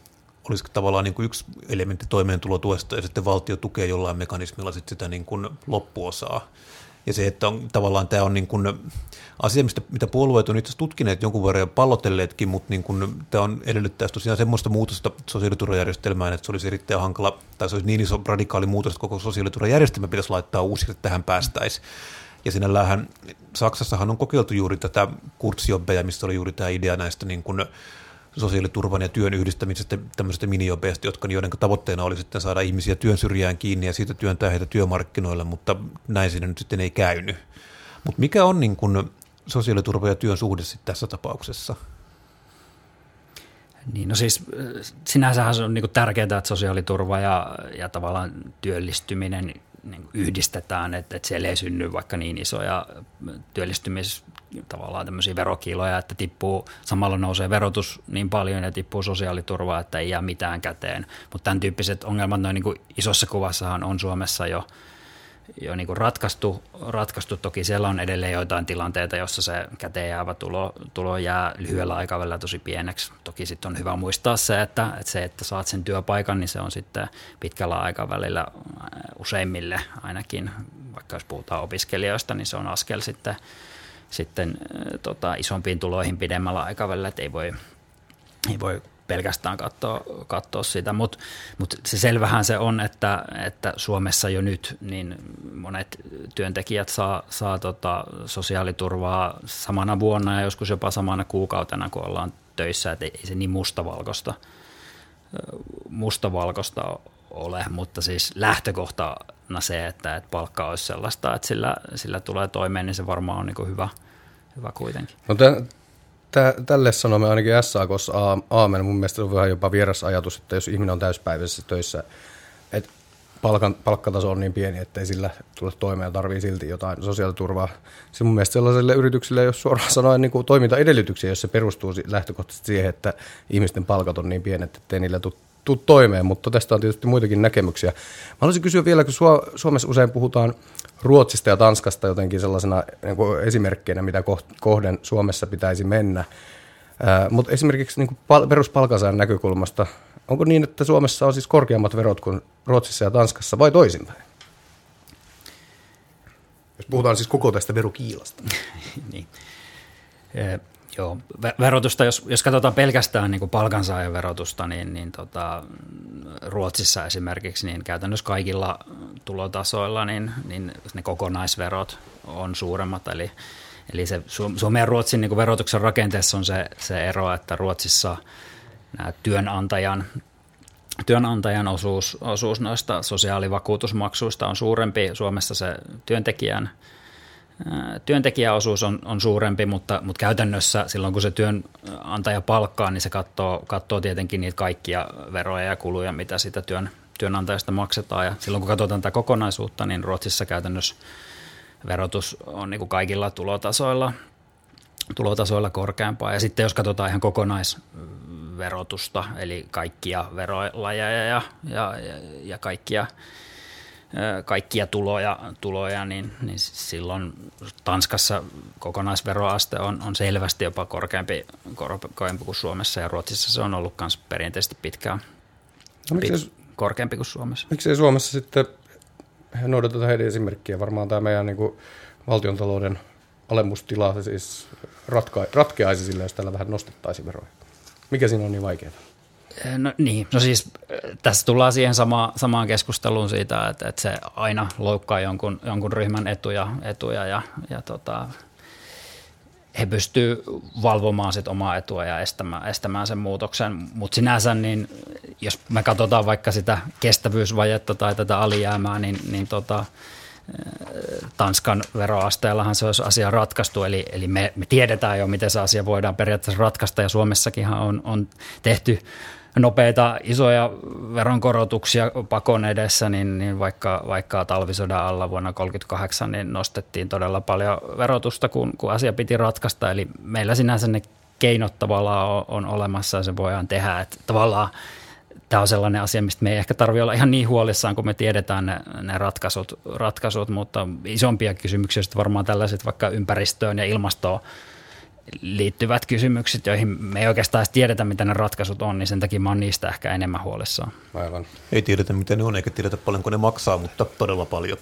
olisi tavallaan niin kuin yksi elementti toimeentulotuesta ja sitten valtio tukee jollain mekanismilla sitten sitä niin kuin loppuosaa. Ja se, että on, tavallaan tämä on niin kuin asia, mistä, mitä puolueet on itse asiassa tutkineet jonkun verran ja pallotelleetkin, mutta niin kuin, tämä on edellyttää tosiaan semmoista muutosta sosiaaliturvajärjestelmään, että se olisi erittäin hankala, tai se olisi niin iso radikaali muutos, että koko sosiaaliturvajärjestelmä pitäisi laittaa uusiksi, että tähän päästäisiin. Ja sinällähän Saksassahan on kokeiltu juuri tätä kurtsjobbeja, missä oli juuri tämä idea näistä niin kuin sosiaaliturvan ja työn yhdistämisestä tämmöisestä miniobeista, jotka joiden tavoitteena oli sitten saada ihmisiä työn syrjään kiinni ja siitä työntää heitä työmarkkinoille, mutta näin siinä nyt sitten ei käynyt. Mutta mikä on niin kuin sosiaaliturva ja työn suhde sitten tässä tapauksessa? Niin, no siis sinänsähän se on niin tärkeää, että sosiaaliturva ja, ja tavallaan työllistyminen niin yhdistetään, että, että siellä ei synny vaikka niin isoja työllistymis tavallaan tämmöisiä verokiloja, että tippuu, samalla nousee verotus niin paljon ja tippuu sosiaaliturvaa, että ei jää mitään käteen. Mutta tämän tyyppiset ongelmat noin niin kuin isossa kuvassahan on Suomessa jo, jo niin kuin ratkaistu, ratkaistu. Toki siellä on edelleen joitain tilanteita, jossa se käteen jäävä tulo, tulo jää lyhyellä aikavälillä tosi pieneksi. Toki sitten on hyvä muistaa se että, että se, että saat sen työpaikan, niin se on sitten pitkällä aikavälillä useimmille ainakin, vaikka jos puhutaan opiskelijoista, niin se on askel sitten sitten tota, isompiin tuloihin pidemmällä aikavälillä, että ei voi, ei voi pelkästään katsoa, katsoa sitä, mutta mut se selvähän se on, että, että Suomessa jo nyt niin monet työntekijät saa, saa tota sosiaaliturvaa samana vuonna ja joskus jopa samana kuukautena, kun ollaan töissä, että ei se niin mustavalkoista, mustavalkoista ole, mutta siis lähtökohtana se, että, että palkka olisi sellaista, että sillä, sillä tulee toimeen, niin se varmaan on niin hyvä, hyvä kuitenkin. No tä, tälle sanomme ainakin SAKssa aamen. Mun mielestä on vähän jopa vieras ajatus, että jos ihminen on täyspäiväisessä töissä, että palkan, palkkataso on niin pieni, että ei sillä tule toimeen ja tarvii silti jotain sosiaaliturvaa. Se mun mielestä sellaiselle yritykselle, jos suoraan sanoen niin kuin toimintaedellytyksiä, jos se perustuu lähtökohtaisesti siihen, että ihmisten palkat on niin pienet, että ei niillä tule tuu toimeen, mutta tästä on tietysti muitakin näkemyksiä. Mä haluaisin kysyä vielä, kun Suomessa usein puhutaan Ruotsista ja Tanskasta jotenkin sellaisena niin esimerkkeinä, mitä kohden Suomessa pitäisi mennä. mutta esimerkiksi niin peruspalkansaajan näkökulmasta, onko niin, että Suomessa on siis korkeammat verot kuin Ruotsissa ja Tanskassa vai toisinpäin? Jos puhutaan siis koko tästä verokiilasta. niin. Joo, verotusta, jos, jos katsotaan pelkästään niin kuin palkansaajan verotusta, niin, niin tota, Ruotsissa esimerkiksi niin käytännössä kaikilla tulotasoilla niin, niin ne kokonaisverot on suuremmat. Eli, eli se Suomen ja Ruotsin niin kuin verotuksen rakenteessa on se, se ero, että Ruotsissa nämä työnantajan työnantajan osuus, osuus noista sosiaalivakuutusmaksuista on suurempi. Suomessa se työntekijän työntekijäosuus on, on suurempi, mutta, mutta käytännössä silloin kun se työnantaja palkkaa, niin se katsoo, katsoo tietenkin niitä kaikkia veroja ja kuluja, mitä sitä työn, työnantajasta maksetaan. Ja silloin kun katsotaan tätä kokonaisuutta, niin Ruotsissa käytännössä verotus on niin kuin kaikilla tulotasoilla, tulotasoilla korkeampaa. Ja sitten jos katsotaan ihan kokonais verotusta, eli kaikkia verolajeja ja, ja, ja, ja kaikkia, kaikkia tuloja, tuloja niin, niin silloin Tanskassa kokonaisveroaste on, on selvästi jopa korkeampi, korkeampi kuin Suomessa ja Ruotsissa se on ollut myös perinteisesti pitkään no, pit, korkeampi kuin Suomessa. Miksi Suomessa sitten noudatetaan heidän esimerkkiä? Varmaan tämä meidän niin kuin, valtiontalouden alemmustila siis ratka, ratkeaisi sillä, jos tällä vähän nostettaisiin veroja. Mikä siinä on niin vaikeaa? No niin, no siis tässä tullaan siihen sama, samaan keskusteluun siitä, että, että se aina loukkaa jonkun, jonkun ryhmän etuja, etuja ja, ja tota, he pystyvät valvomaan sit omaa etua ja estämään, estämään sen muutoksen. Mutta sinänsä, niin jos me katsotaan vaikka sitä kestävyysvajetta tai tätä alijäämää, niin, niin tota, Tanskan veroasteellahan se olisi asia ratkaistu, eli, eli me, me tiedetään jo, miten se asia voidaan periaatteessa ratkaista, ja Suomessakinhan on, on tehty nopeita isoja veronkorotuksia pakon edessä, niin, niin vaikka, vaikka talvisodan alla vuonna 1938 niin nostettiin todella paljon verotusta, kun, kun asia piti ratkaista. Eli meillä sinänsä ne keinot tavallaan on, on olemassa ja se voidaan tehdä. Että tavallaan tämä on sellainen asia, mistä me ei ehkä tarvitse olla ihan niin huolissaan, kun me tiedetään ne, ne ratkaisut, ratkaisut, mutta isompia kysymyksiä varmaan tällaiset vaikka ympäristöön ja ilmastoon liittyvät kysymykset, joihin me ei oikeastaan tiedetä, mitä ne ratkaisut on, niin sen takia mä oon niistä ehkä enemmän huolissaan. Aivan. Ei tiedetä, mitä ne on, eikä tiedetä paljonko ne maksaa, mutta todella paljon.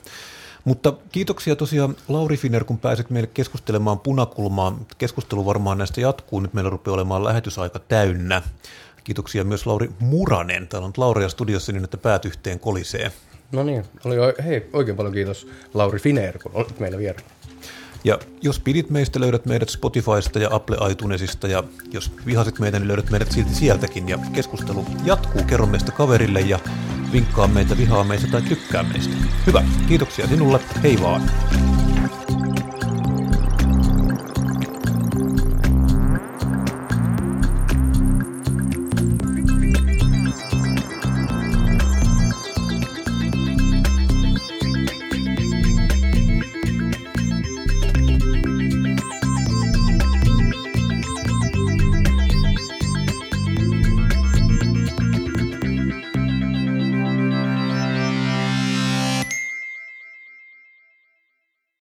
Mutta kiitoksia tosiaan Lauri Finer, kun pääsit meille keskustelemaan punakulmaa. Keskustelu varmaan näistä jatkuu. Nyt meillä rupeaa olemaan lähetysaika täynnä. Kiitoksia myös Lauri Muranen. Täällä on Lauria studiossa niin, että päät yhteen kolisee. No niin, oli, hei, oikein paljon kiitos Lauri Finer, kun olit meillä vieraana. Ja jos pidit meistä, löydät meidät Spotifysta ja Apple iTunesista ja jos vihasit meitä, niin löydät meidät silti sieltäkin. Ja keskustelu jatkuu, kerro meistä kaverille ja vinkkaa meitä, vihaa meistä tai tykkää meistä. Hyvä, kiitoksia sinulle, hei vaan.